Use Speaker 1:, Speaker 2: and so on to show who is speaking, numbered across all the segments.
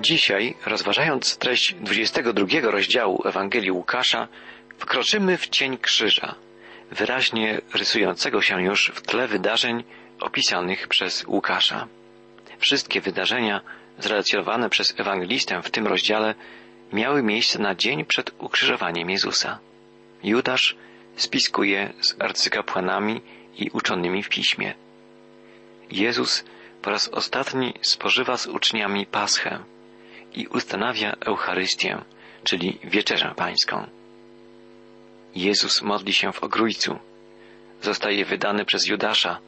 Speaker 1: Dzisiaj, rozważając treść 22 rozdziału Ewangelii Łukasza, wkroczymy w cień krzyża, wyraźnie rysującego się już w tle wydarzeń opisanych przez Łukasza. Wszystkie wydarzenia zrelacjonowane przez ewangelistę w tym rozdziale miały miejsce na dzień przed ukrzyżowaniem Jezusa. Judasz spiskuje z arcykapłanami i uczonymi w piśmie. Jezus po raz ostatni spożywa z uczniami paschę i ustanawia Eucharystię, czyli wieczerzę pańską. Jezus modli się w ogrójcu. Zostaje wydany przez Judasza,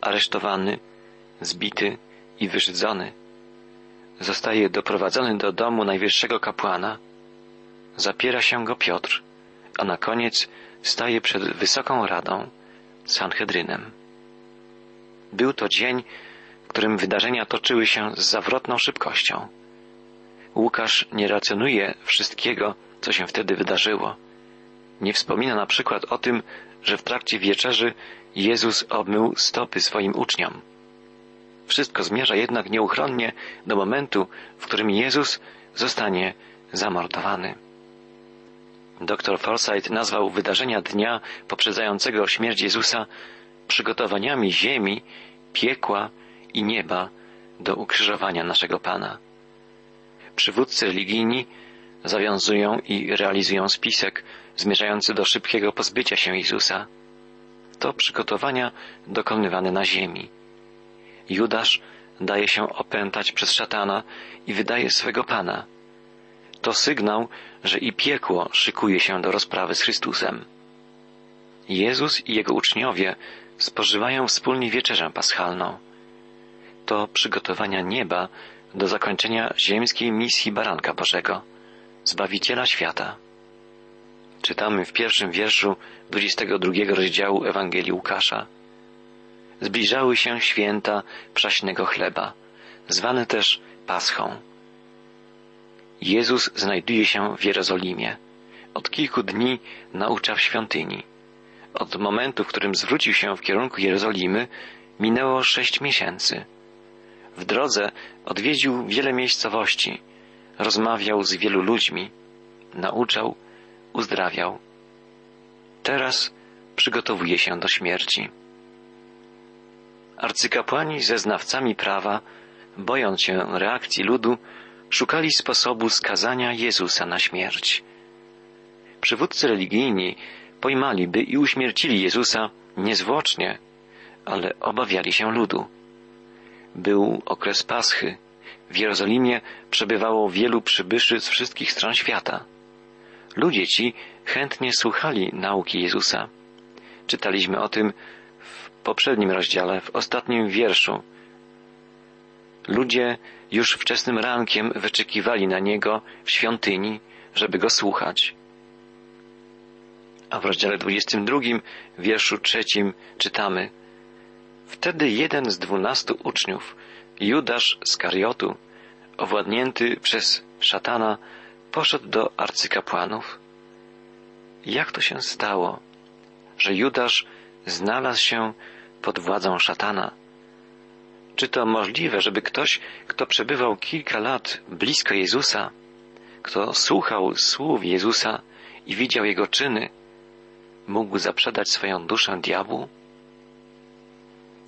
Speaker 1: aresztowany, zbity i wyszydzony. Zostaje doprowadzony do domu najwyższego kapłana. Zapiera się go Piotr, a na koniec staje przed wysoką radą, Sanhedrynem. Był to dzień, w którym wydarzenia toczyły się z zawrotną szybkością. Łukasz nie racjonuje wszystkiego, co się wtedy wydarzyło. Nie wspomina na przykład o tym, że w trakcie wieczerzy Jezus obmył stopy swoim uczniom. Wszystko zmierza jednak nieuchronnie do momentu, w którym Jezus zostanie zamordowany. Dr Forsyth nazwał wydarzenia dnia poprzedzającego śmierć Jezusa przygotowaniami ziemi, piekła i nieba do ukrzyżowania naszego Pana. Przywódcy religijni zawiązują i realizują spisek zmierzający do szybkiego pozbycia się Jezusa. To przygotowania dokonywane na ziemi. Judasz daje się opętać przez szatana i wydaje swego Pana. To sygnał, że i piekło szykuje się do rozprawy z Chrystusem. Jezus i jego uczniowie spożywają wspólnie wieczerzę paschalną. To przygotowania nieba do zakończenia ziemskiej misji Baranka Bożego, Zbawiciela świata. Czytamy w pierwszym wierszu 22 rozdziału Ewangelii Łukasza. Zbliżały się święta przaśnego chleba, zwane też Paschą. Jezus znajduje się w Jerozolimie. Od kilku dni naucza w świątyni. Od momentu, w którym zwrócił się w kierunku Jerozolimy, minęło sześć miesięcy. W drodze odwiedził wiele miejscowości, rozmawiał z wielu ludźmi, nauczał, uzdrawiał. Teraz przygotowuje się do śmierci. Arcykapłani ze znawcami prawa, bojąc się reakcji ludu, szukali sposobu skazania Jezusa na śmierć. Przywódcy religijni pojmaliby i uśmiercili Jezusa niezwłocznie, ale obawiali się ludu. Był okres Paschy. W Jerozolimie przebywało wielu przybyszy z wszystkich stron świata. Ludzie ci chętnie słuchali nauki Jezusa. Czytaliśmy o tym w poprzednim rozdziale, w ostatnim wierszu. Ludzie już wczesnym rankiem wyczekiwali na Niego w świątyni, żeby Go słuchać. A w rozdziale 22, wierszu trzecim czytamy Wtedy jeden z dwunastu uczniów, Judasz z Kariotu, owładnięty przez szatana, poszedł do arcykapłanów. Jak to się stało, że Judasz znalazł się pod władzą szatana? Czy to możliwe, żeby ktoś, kto przebywał kilka lat blisko Jezusa, kto słuchał słów Jezusa i widział Jego czyny, mógł zaprzedać swoją duszę diabłu?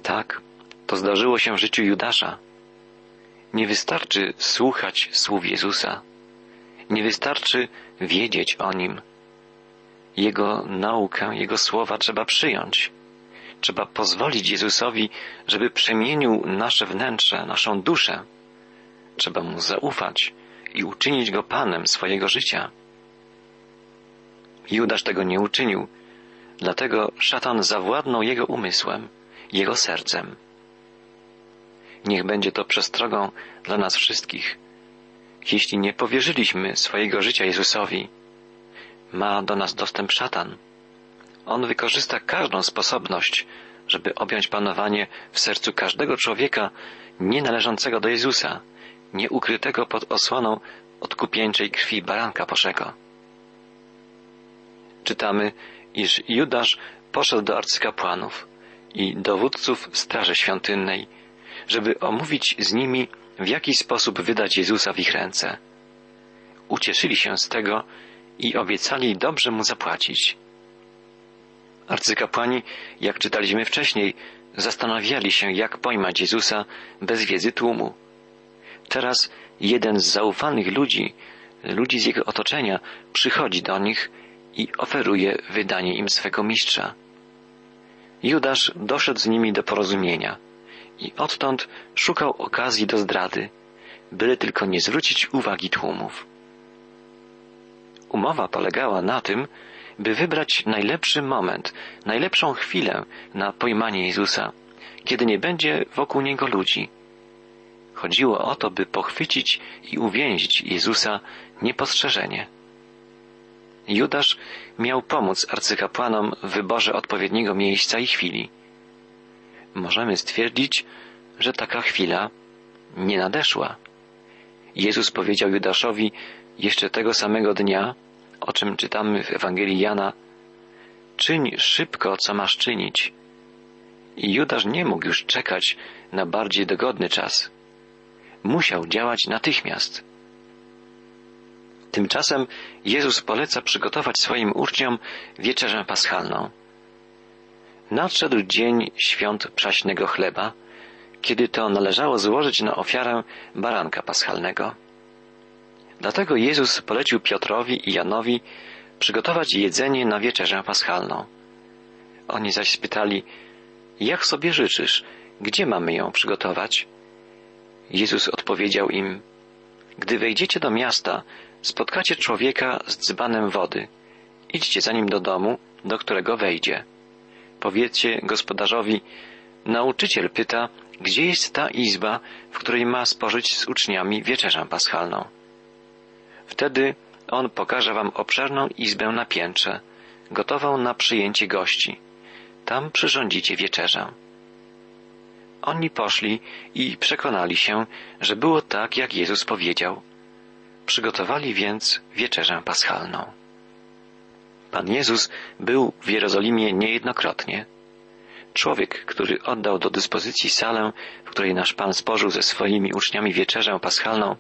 Speaker 1: Tak, to zdarzyło się w życiu Judasza. Nie wystarczy słuchać słów Jezusa. Nie wystarczy wiedzieć o Nim. Jego naukę, Jego słowa trzeba przyjąć. Trzeba pozwolić Jezusowi, żeby przemienił nasze wnętrze, naszą duszę. Trzeba Mu zaufać i uczynić Go Panem swojego życia. Judasz tego nie uczynił, dlatego szatan zawładnął jego umysłem, jego sercem. Niech będzie to przestrogą dla nas wszystkich. Jeśli nie powierzyliśmy swojego życia Jezusowi, ma do nas dostęp szatan. On wykorzysta każdą sposobność, żeby objąć panowanie w sercu każdego człowieka nie należącego do Jezusa, nie ukrytego pod osłoną odkupieńczej krwi baranka Bożego. Czytamy, iż Judasz poszedł do arcykapłanów i dowódców Straży Świątynnej, żeby omówić z nimi w jaki sposób wydać Jezusa w ich ręce. Ucieszyli się z tego i obiecali dobrze mu zapłacić. Arcykapłani, jak czytaliśmy wcześniej, zastanawiali się, jak pojmać Jezusa bez wiedzy tłumu. Teraz jeden z zaufanych ludzi, ludzi z jego otoczenia, przychodzi do nich i oferuje wydanie im swego mistrza. Judasz doszedł z nimi do porozumienia i odtąd szukał okazji do zdrady, byle tylko nie zwrócić uwagi tłumów. Umowa polegała na tym, by wybrać najlepszy moment, najlepszą chwilę na pojmanie Jezusa, kiedy nie będzie wokół niego ludzi. Chodziło o to, by pochwycić i uwięzić Jezusa niepostrzeżenie. Judasz miał pomóc arcykapłanom w wyborze odpowiedniego miejsca i chwili. Możemy stwierdzić, że taka chwila nie nadeszła. Jezus powiedział Judaszowi jeszcze tego samego dnia, o czym czytamy w Ewangelii Jana, czyń szybko, co masz czynić. I Judasz nie mógł już czekać na bardziej dogodny czas. Musiał działać natychmiast. Tymczasem Jezus poleca przygotować swoim uczniom wieczerzę paschalną. Nadszedł dzień świąt przaśnego chleba, kiedy to należało złożyć na ofiarę baranka paschalnego. Dlatego Jezus polecił Piotrowi i Janowi przygotować jedzenie na wieczerzę paschalną. Oni zaś spytali, jak sobie życzysz, gdzie mamy ją przygotować? Jezus odpowiedział im, gdy wejdziecie do miasta, spotkacie człowieka z dzbanem wody. Idźcie za nim do domu, do którego wejdzie. Powiedzcie gospodarzowi, nauczyciel pyta, gdzie jest ta izba, w której ma spożyć z uczniami wieczerzę paschalną. Wtedy on pokaże wam obszerną izbę na piętrze, gotową na przyjęcie gości. Tam przyrządzicie wieczerzę. Oni poszli i przekonali się, że było tak, jak Jezus powiedział. Przygotowali więc wieczerzę paschalną. Pan Jezus był w Jerozolimie niejednokrotnie. Człowiek, który oddał do dyspozycji salę, w której nasz Pan spożył ze swoimi uczniami wieczerzę paschalną,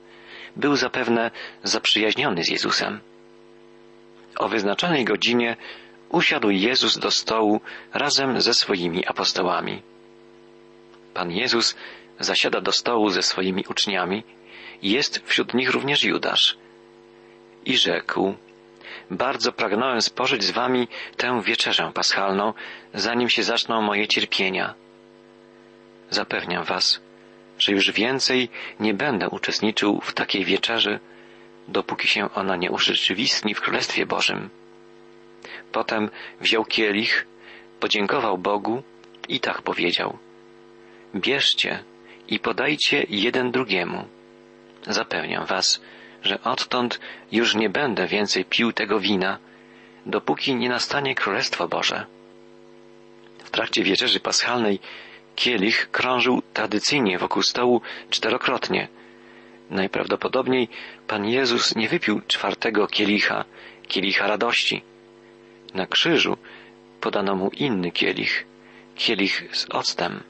Speaker 1: był zapewne zaprzyjaźniony z Jezusem. O wyznaczonej godzinie usiadł Jezus do stołu razem ze swoimi apostołami. Pan Jezus zasiada do stołu ze swoimi uczniami jest wśród nich również Judasz. I rzekł, bardzo pragnąłem spożyć z wami tę wieczerzę paschalną, zanim się zaczną moje cierpienia. Zapewniam was, że już więcej nie będę uczestniczył w takiej wieczerzy, dopóki się ona nie urzeczywistni w Królestwie Bożym. Potem wziął kielich, podziękował Bogu i tak powiedział: Bierzcie i podajcie jeden drugiemu. Zapewniam was, że odtąd już nie będę więcej pił tego wina, dopóki nie nastanie Królestwo Boże. W trakcie wieczerzy paschalnej kielich krążył tradycyjnie wokół stołu czterokrotnie. Najprawdopodobniej Pan Jezus nie wypił czwartego kielicha, kielicha radości. Na krzyżu podano mu inny kielich, kielich z octem.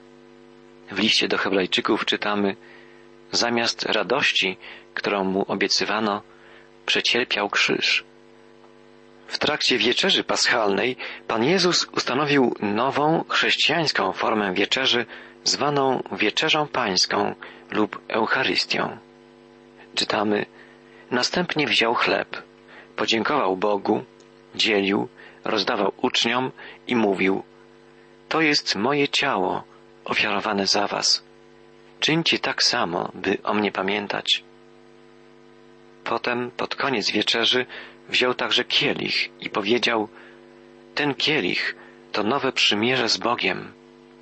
Speaker 1: W liście do Hebrajczyków czytamy, zamiast radości, którą mu obiecywano, przecierpiał krzyż. W trakcie wieczerzy paschalnej Pan Jezus ustanowił nową chrześcijańską formę wieczerzy zwaną wieczerzą pańską lub Eucharystią. Czytamy, następnie wziął chleb, podziękował Bogu, dzielił, rozdawał uczniom i mówił, to jest moje ciało ofiarowane za was. Czyńcie tak samo, by o mnie pamiętać. Potem, pod koniec wieczerzy, wziął także kielich i powiedział, ten kielich to nowe przymierze z Bogiem,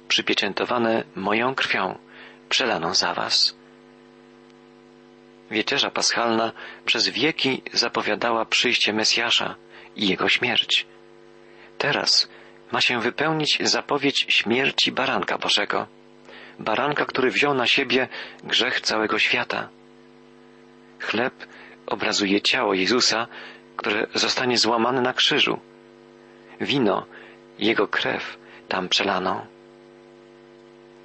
Speaker 1: przypieczętowane moją krwią, przelaną za was. Wieczerza paschalna przez wieki zapowiadała przyjście Mesjasza i jego śmierć. Teraz ma się wypełnić zapowiedź śmierci baranka Bożego, baranka, który wziął na siebie grzech całego świata. Chleb obrazuje ciało Jezusa, które zostanie złamane na krzyżu. Wino, Jego krew tam przelano.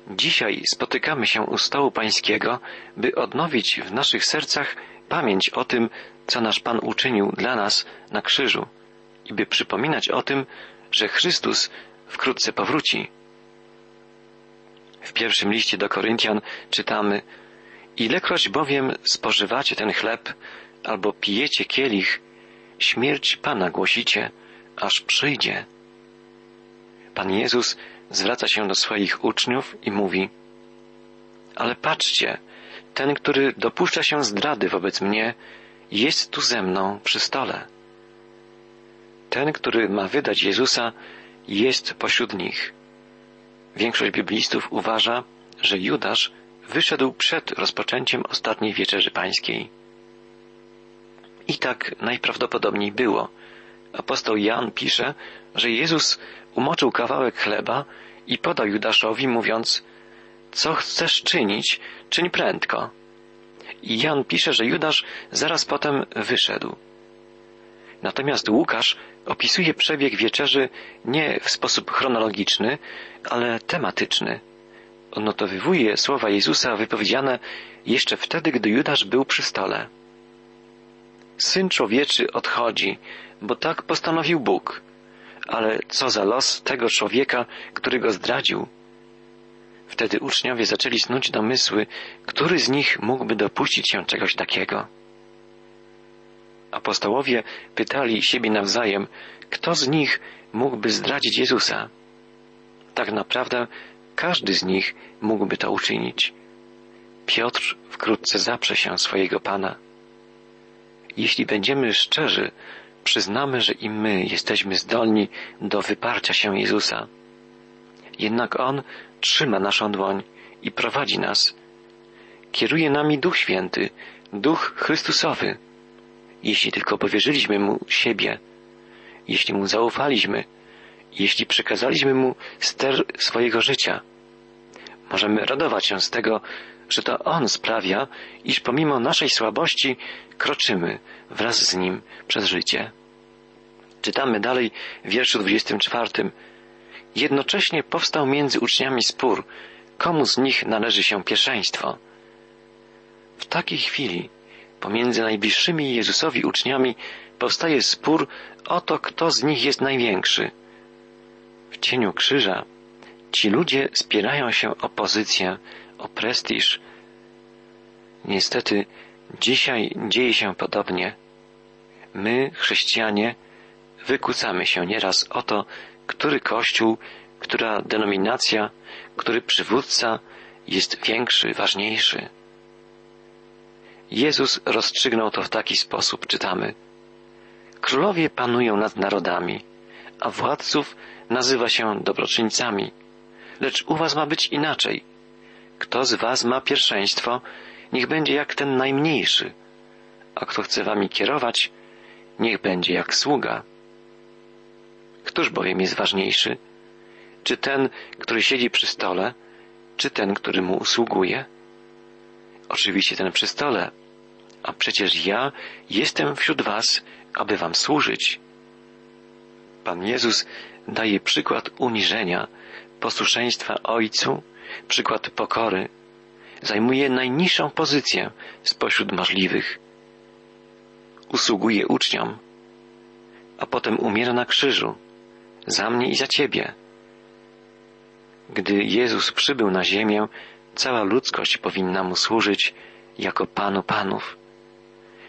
Speaker 1: Dzisiaj spotykamy się u stołu Pańskiego, by odnowić w naszych sercach pamięć o tym, co nasz Pan uczynił dla nas na krzyżu i by przypominać o tym, że Chrystus wkrótce powróci. W pierwszym liście do Koryntian czytamy Ilekroć bowiem spożywacie ten chleb albo pijecie kielich, śmierć Pana głosicie, aż przyjdzie. Pan Jezus zwraca się do swoich uczniów i mówi Ale patrzcie, ten, który dopuszcza się zdrady wobec mnie, jest tu ze mną przy stole. Ten, który ma wydać Jezusa, jest pośród nich. Większość biblistów uważa, że Judasz wyszedł przed rozpoczęciem ostatniej wieczerzy pańskiej. I tak najprawdopodobniej było. Apostoł Jan pisze, że Jezus umoczył kawałek chleba i podał Judaszowi, mówiąc, co chcesz czynić, czyń prędko. I Jan pisze, że Judasz zaraz potem wyszedł. Natomiast Łukasz opisuje przebieg wieczerzy nie w sposób chronologiczny, ale tematyczny. Odnotowywuje słowa Jezusa wypowiedziane jeszcze wtedy, gdy Judasz był przy stole. Syn człowieczy odchodzi, bo tak postanowił Bóg. Ale co za los tego człowieka, który go zdradził? Wtedy uczniowie zaczęli snuć domysły, który z nich mógłby dopuścić się czegoś takiego. Apostołowie pytali siebie nawzajem, kto z nich mógłby zdradzić Jezusa. Tak naprawdę każdy z nich mógłby to uczynić. Piotr wkrótce zaprze się swojego Pana. Jeśli będziemy szczerzy, przyznamy, że i my jesteśmy zdolni do wyparcia się Jezusa. Jednak On trzyma naszą dłoń i prowadzi nas. Kieruje nami Duch Święty, Duch Chrystusowy. Jeśli tylko powierzyliśmy Mu siebie, jeśli Mu zaufaliśmy, jeśli przekazaliśmy Mu ster swojego życia, możemy radować się z tego, że to On sprawia, iż pomimo naszej słabości kroczymy wraz z Nim przez życie. Czytamy dalej w wierszu 24. Jednocześnie powstał między uczniami spór, komu z nich należy się pierwszeństwo. W takiej chwili pomiędzy najbliższymi Jezusowi uczniami powstaje spór o to, kto z nich jest największy. W cieniu krzyża ci ludzie spierają się o pozycję, o prestiż. Niestety, dzisiaj dzieje się podobnie. My, chrześcijanie, wykucamy się nieraz o to, który kościół, która denominacja, który przywódca jest większy, ważniejszy. Jezus rozstrzygnął to w taki sposób, czytamy. Królowie panują nad narodami, a władców nazywa się dobroczyńcami. Lecz u was ma być inaczej. Kto z was ma pierwszeństwo, niech będzie jak ten najmniejszy, a kto chce wami kierować, niech będzie jak sługa. Któż bowiem jest ważniejszy? Czy ten, który siedzi przy stole, czy ten, który mu usługuje? Oczywiście ten przy stole, a przecież ja jestem wśród was, aby wam służyć. Pan Jezus daje przykład uniżenia, posłuszeństwa Ojcu, przykład pokory, zajmuje najniższą pozycję spośród możliwych. Usługuje uczniom, a potem umiera na krzyżu, za mnie i za ciebie. Gdy Jezus przybył na ziemię, cała ludzkość powinna mu służyć jako Panu Panów.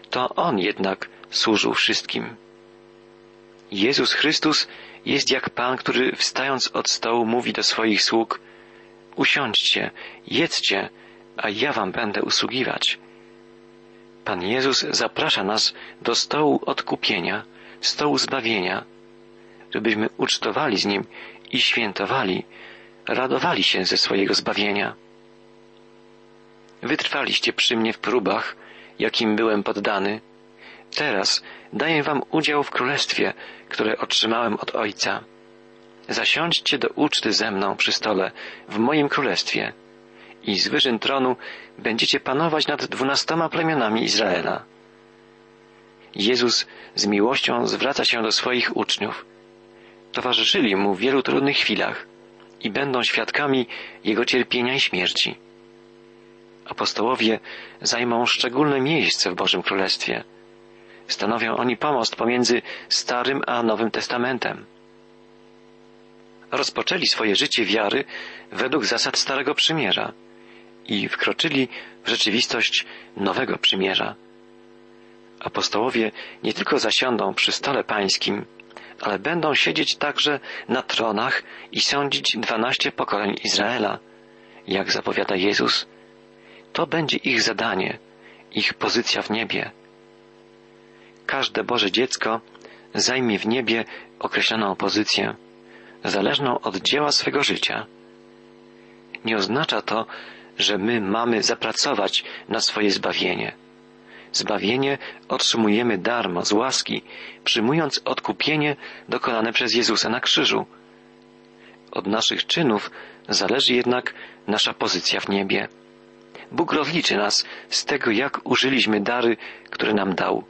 Speaker 1: To On jednak służył wszystkim. Jezus Chrystus jest jak Pan, który wstając od stołu mówi do swoich sług Usiądźcie, jedzcie, a ja wam będę usługiwać. Pan Jezus zaprasza nas do stołu odkupienia, stołu zbawienia, żebyśmy ucztowali z Nim i świętowali, radowali się ze swojego zbawienia. Wytrwaliście przy mnie w próbach, jakim byłem poddany. Teraz daję wam udział w królestwie, które otrzymałem od Ojca. Zasiądźcie do uczty ze mną przy stole w moim królestwie i z wyżyn tronu będziecie panować nad dwunastoma plemionami Izraela. Jezus z miłością zwraca się do swoich uczniów. Towarzyszyli mu w wielu trudnych chwilach i będą świadkami Jego cierpienia i śmierci. Apostołowie zajmą szczególne miejsce w Bożym Królestwie. Stanowią oni pomost pomiędzy Starym a Nowym Testamentem. Rozpoczęli swoje życie wiary według zasad Starego Przymierza i wkroczyli w rzeczywistość Nowego Przymierza. Apostołowie nie tylko zasiądą przy stole pańskim, ale będą siedzieć także na tronach i sądzić dwanaście pokoleń Izraela, jak zapowiada Jezus. To będzie ich zadanie, ich pozycja w niebie. Każde Boże dziecko zajmie w niebie określoną pozycję, zależną od dzieła swego życia. Nie oznacza to, że my mamy zapracować na swoje zbawienie. Zbawienie otrzymujemy darmo, z łaski, przyjmując odkupienie dokonane przez Jezusa na krzyżu. Od naszych czynów zależy jednak nasza pozycja w niebie. Bóg rozliczy nas z tego, jak użyliśmy dary, które nam dał.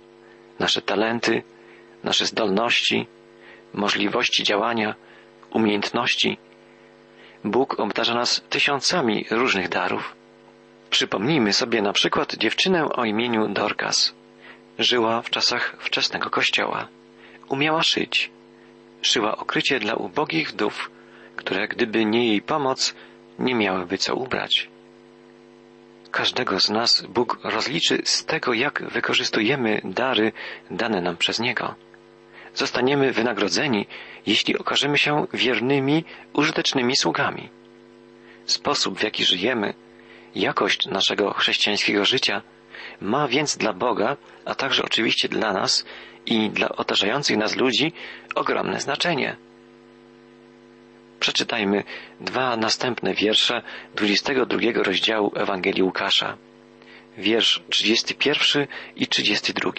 Speaker 1: Nasze talenty, nasze zdolności, możliwości działania, umiejętności. Bóg obdarza nas tysiącami różnych darów. Przypomnijmy sobie na przykład dziewczynę o imieniu Dorcas. Żyła w czasach wczesnego kościoła. Umiała szyć. Szyła okrycie dla ubogich wdów, które gdyby nie jej pomoc, nie miałyby co ubrać. Każdego z nas Bóg rozliczy z tego, jak wykorzystujemy dary dane nam przez Niego. Zostaniemy wynagrodzeni, jeśli okażemy się wiernymi, użytecznymi sługami. Sposób, w jaki żyjemy, jakość naszego chrześcijańskiego życia ma więc dla Boga, a także oczywiście dla nas i dla otaczających nas ludzi ogromne znaczenie. Przeczytajmy dwa następne wiersze 22 rozdziału Ewangelii Łukasza. Wiersz 31 i 32.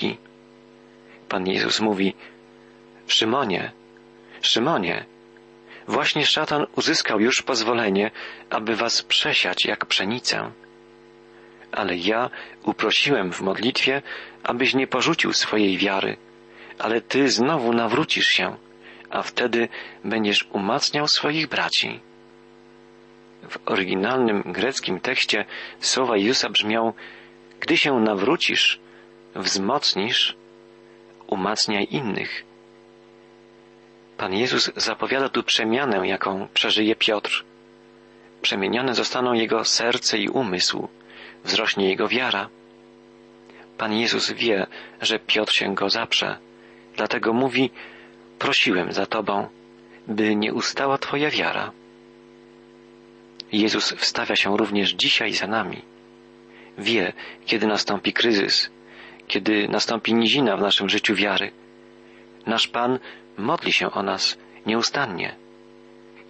Speaker 1: Pan Jezus mówi, Szymonie, Szymonie, Właśnie szatan uzyskał już pozwolenie, aby was przesiać jak pszenicę. Ale ja uprosiłem w modlitwie, abyś nie porzucił swojej wiary, ale ty znowu nawrócisz się, a wtedy będziesz umacniał swoich braci. W oryginalnym greckim tekście słowa Jezusa brzmią Gdy się nawrócisz, wzmocnisz, umacniaj innych. Pan Jezus zapowiada tu przemianę, jaką przeżyje Piotr. Przemienione zostaną jego serce i umysł, wzrośnie jego wiara. Pan Jezus wie, że Piotr się go zaprze, dlatego mówi, prosiłem za Tobą, by nie ustała Twoja wiara. Jezus wstawia się również dzisiaj za nami. Wie, kiedy nastąpi kryzys, kiedy nastąpi nizina w naszym życiu wiary. Nasz Pan modli się o nas nieustannie.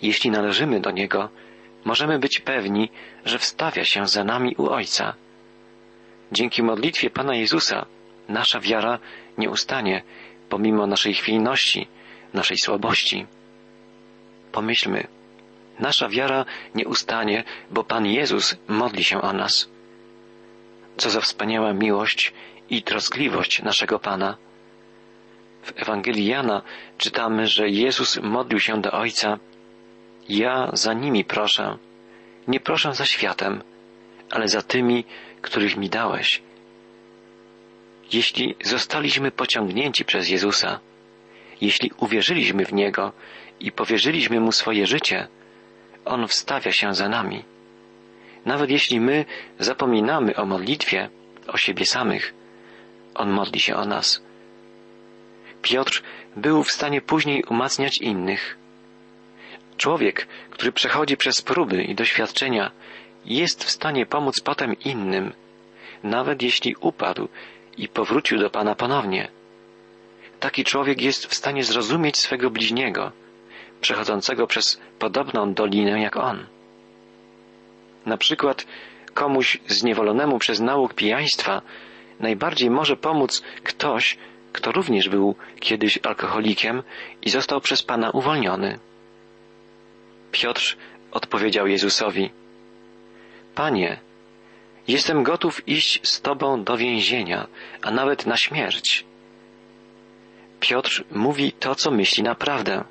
Speaker 1: Jeśli należymy do Niego, możemy być pewni, że wstawia się za nami u Ojca. Dzięki modlitwie Pana Jezusa nasza wiara nie ustanie, pomimo naszej chwiejności, naszej słabości. Pomyślmy, nasza wiara nie ustanie, bo Pan Jezus modli się o nas. Co za wspaniała miłość i troskliwość naszego Pana. W Ewangelii Jana czytamy, że Jezus modlił się do Ojca: Ja za nimi proszę, nie proszę za światem, ale za tymi, których mi dałeś. Jeśli zostaliśmy pociągnięci przez Jezusa, jeśli uwierzyliśmy w Niego i powierzyliśmy Mu swoje życie, On wstawia się za nami. Nawet jeśli my zapominamy o modlitwie, o siebie samych, On modli się o nas. Piotr był w stanie później umacniać innych. Człowiek, który przechodzi przez próby i doświadczenia, jest w stanie pomóc potem innym, nawet jeśli upadł i powrócił do Pana ponownie. Taki człowiek jest w stanie zrozumieć swego bliźniego, przechodzącego przez podobną dolinę jak on. Na przykład komuś zniewolonemu przez nauk pijaństwa najbardziej może pomóc ktoś, kto również był kiedyś alkoholikiem i został przez Pana uwolniony. Piotr odpowiedział Jezusowi, Panie, jestem gotów iść z Tobą do więzienia, a nawet na śmierć. Piotr mówi to, co myśli naprawdę,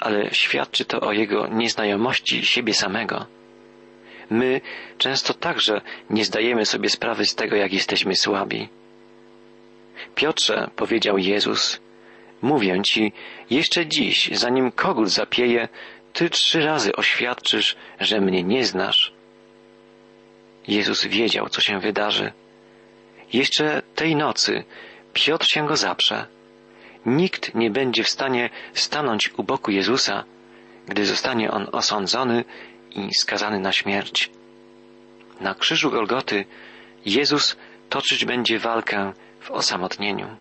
Speaker 1: ale świadczy to o jego nieznajomości siebie samego. My często także nie zdajemy sobie sprawy z tego, jak jesteśmy słabi. Piotrze, powiedział Jezus, mówię ci, jeszcze dziś, zanim kogut zapieje, ty trzy razy oświadczysz, że mnie nie znasz. Jezus wiedział, co się wydarzy. Jeszcze tej nocy Piotr się go zaprze. Nikt nie będzie w stanie stanąć u boku Jezusa, gdy zostanie on osądzony i skazany na śmierć. Na krzyżu Golgoty Jezus toczyć będzie walkę w osamotnieniu.